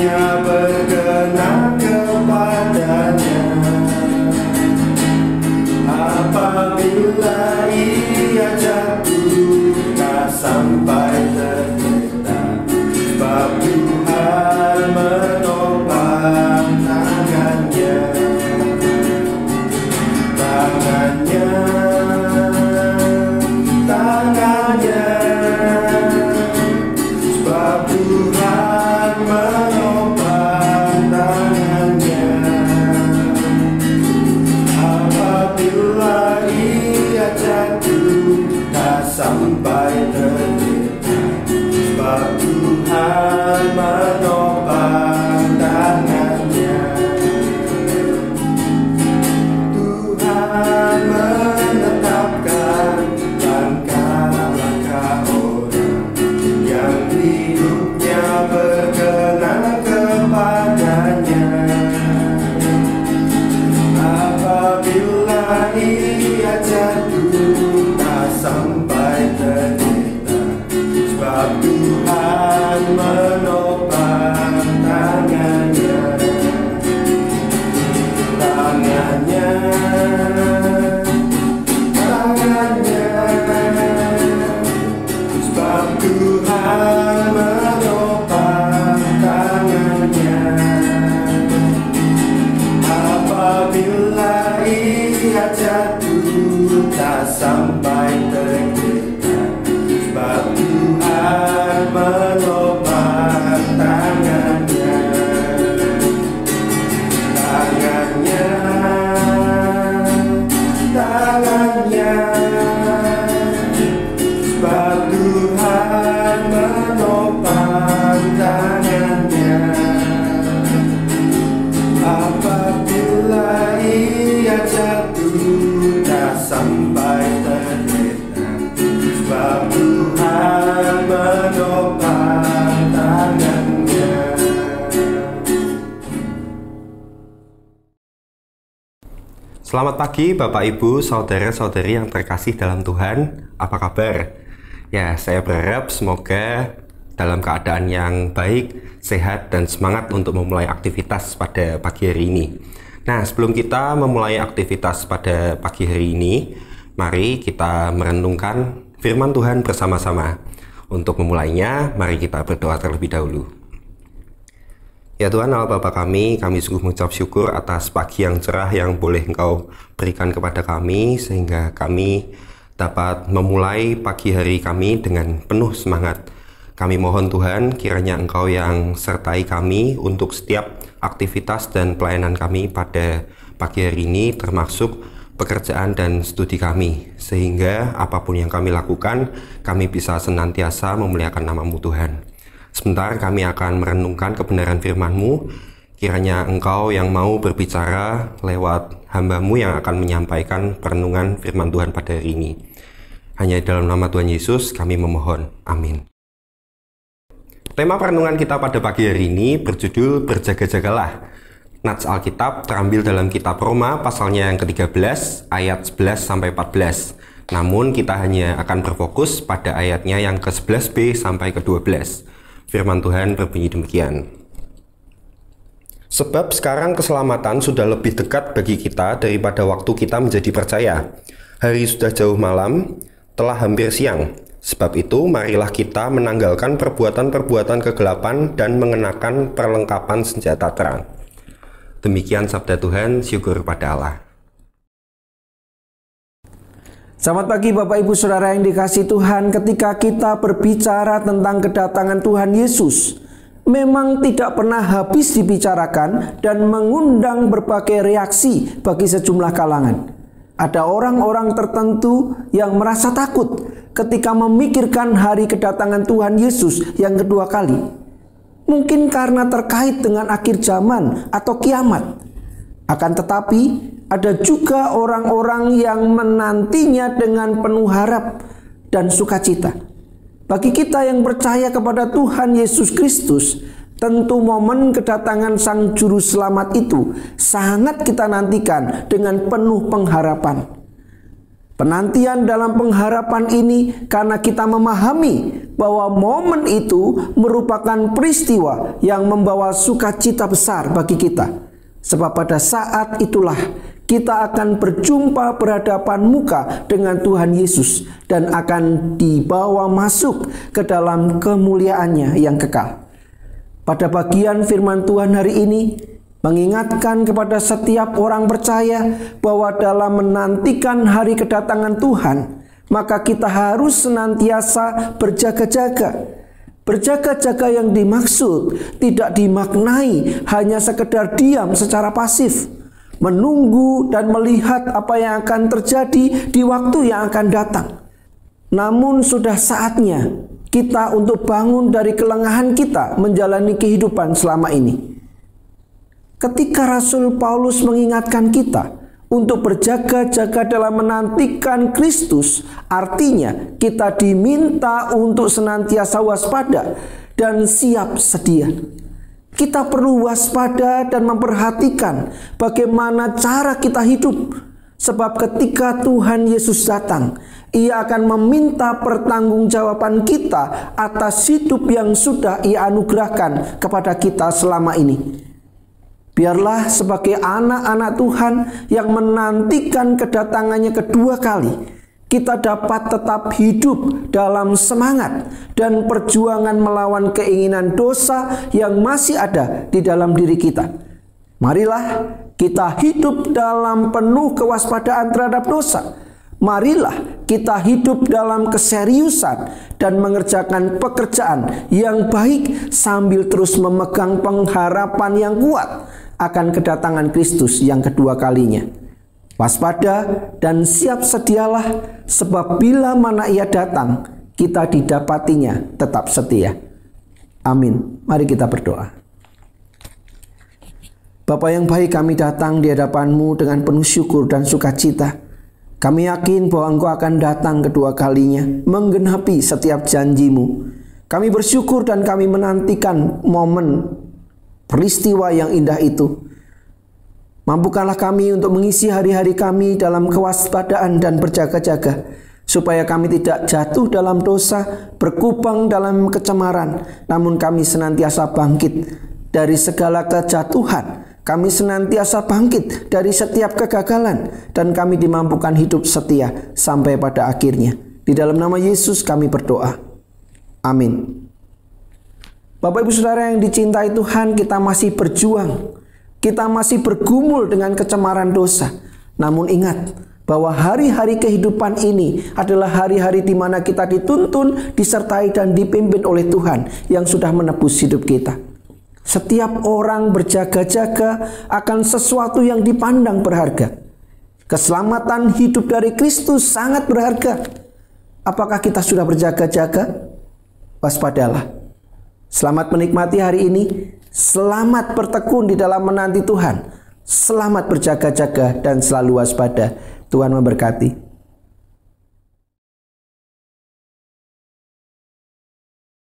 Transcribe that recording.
hanya berkenan Tuhan Selamat pagi Bapak Ibu, saudara-saudari yang terkasih dalam Tuhan. Apa kabar? Ya, saya berharap semoga dalam keadaan yang baik, sehat, dan semangat untuk memulai aktivitas pada pagi hari ini. Nah, sebelum kita memulai aktivitas pada pagi hari ini, mari kita merenungkan firman Tuhan bersama-sama. Untuk memulainya, mari kita berdoa terlebih dahulu. Ya Tuhan Allah Bapa kami, kami sungguh mengucap syukur atas pagi yang cerah yang boleh Engkau berikan kepada kami sehingga kami dapat memulai pagi hari kami dengan penuh semangat. Kami mohon Tuhan kiranya Engkau yang sertai kami untuk setiap aktivitas dan pelayanan kami pada pagi hari ini termasuk pekerjaan dan studi kami sehingga apa pun yang kami lakukan kami bisa senantiasa memuliakan namamu Tuhan. Sebentar kami akan merenungkan kebenaran firman-Mu. Kiranya Engkau yang mau berbicara lewat hambamu yang akan menyampaikan perenungan firman Tuhan pada hari ini. Hanya dalam nama Tuhan Yesus kami memohon. Amin. Tema perenungan kita pada pagi hari ini berjudul Berjaga-jagalah. Nats Alkitab terambil dalam kitab Roma pasalnya yang ke-13 ayat 11 sampai 14. Namun kita hanya akan berfokus pada ayatnya yang ke-11b sampai ke-12. Firman Tuhan berbunyi demikian. Sebab sekarang keselamatan sudah lebih dekat bagi kita daripada waktu kita menjadi percaya. Hari sudah jauh malam, telah hampir siang. Sebab itu, marilah kita menanggalkan perbuatan-perbuatan kegelapan dan mengenakan perlengkapan senjata terang. Demikian sabda Tuhan, syukur pada Allah. Selamat pagi Bapak Ibu Saudara yang dikasih Tuhan ketika kita berbicara tentang kedatangan Tuhan Yesus memang tidak pernah habis dibicarakan dan mengundang berbagai reaksi bagi sejumlah kalangan. Ada orang-orang tertentu yang merasa takut ketika memikirkan hari kedatangan Tuhan Yesus yang kedua kali. Mungkin karena terkait dengan akhir zaman atau kiamat. Akan tetapi, ada juga orang-orang yang menantinya dengan penuh harap dan sukacita. Bagi kita yang percaya kepada Tuhan Yesus Kristus, tentu momen kedatangan Sang Juru Selamat itu sangat kita nantikan dengan penuh pengharapan. Penantian dalam pengharapan ini karena kita memahami bahwa momen itu merupakan peristiwa yang membawa sukacita besar bagi kita. Sebab pada saat itulah kita akan berjumpa berhadapan muka dengan Tuhan Yesus dan akan dibawa masuk ke dalam kemuliaannya yang kekal. Pada bagian firman Tuhan hari ini, mengingatkan kepada setiap orang percaya bahwa dalam menantikan hari kedatangan Tuhan, maka kita harus senantiasa berjaga-jaga. Berjaga-jaga yang dimaksud tidak dimaknai hanya sekedar diam secara pasif, menunggu dan melihat apa yang akan terjadi di waktu yang akan datang. Namun sudah saatnya kita untuk bangun dari kelengahan kita menjalani kehidupan selama ini. Ketika Rasul Paulus mengingatkan kita untuk berjaga-jaga dalam menantikan Kristus, artinya kita diminta untuk senantiasa waspada dan siap sedia. Kita perlu waspada dan memperhatikan bagaimana cara kita hidup. Sebab ketika Tuhan Yesus datang, ia akan meminta pertanggungjawaban kita atas hidup yang sudah ia anugerahkan kepada kita selama ini. Biarlah sebagai anak-anak Tuhan yang menantikan kedatangannya kedua kali, kita dapat tetap hidup dalam semangat dan perjuangan melawan keinginan dosa yang masih ada di dalam diri kita. Marilah kita hidup dalam penuh kewaspadaan terhadap dosa. Marilah kita hidup dalam keseriusan dan mengerjakan pekerjaan yang baik sambil terus memegang pengharapan yang kuat akan kedatangan Kristus yang kedua kalinya. Waspada dan siap sedialah sebab bila mana ia datang kita didapatinya tetap setia. Amin. Mari kita berdoa. Bapa yang baik kami datang di hadapanmu dengan penuh syukur dan sukacita. Kami yakin bahwa Engkau akan datang kedua kalinya, menggenapi setiap janjimu. Kami bersyukur dan kami menantikan momen peristiwa yang indah itu. Mampukanlah kami untuk mengisi hari-hari kami dalam kewaspadaan dan berjaga-jaga, supaya kami tidak jatuh dalam dosa, berkubang dalam kecemaran, namun kami senantiasa bangkit dari segala kejatuhan. Kami senantiasa bangkit dari setiap kegagalan, dan kami dimampukan hidup setia sampai pada akhirnya. Di dalam nama Yesus, kami berdoa. Amin. Bapak, ibu, saudara yang dicintai Tuhan, kita masih berjuang kita masih bergumul dengan kecemaran dosa. Namun ingat bahwa hari-hari kehidupan ini adalah hari-hari di mana kita dituntun, disertai dan dipimpin oleh Tuhan yang sudah menebus hidup kita. Setiap orang berjaga-jaga akan sesuatu yang dipandang berharga. Keselamatan hidup dari Kristus sangat berharga. Apakah kita sudah berjaga-jaga? Waspadalah. Selamat menikmati hari ini. Selamat bertekun di dalam menanti Tuhan. Selamat berjaga-jaga dan selalu waspada. Tuhan memberkati.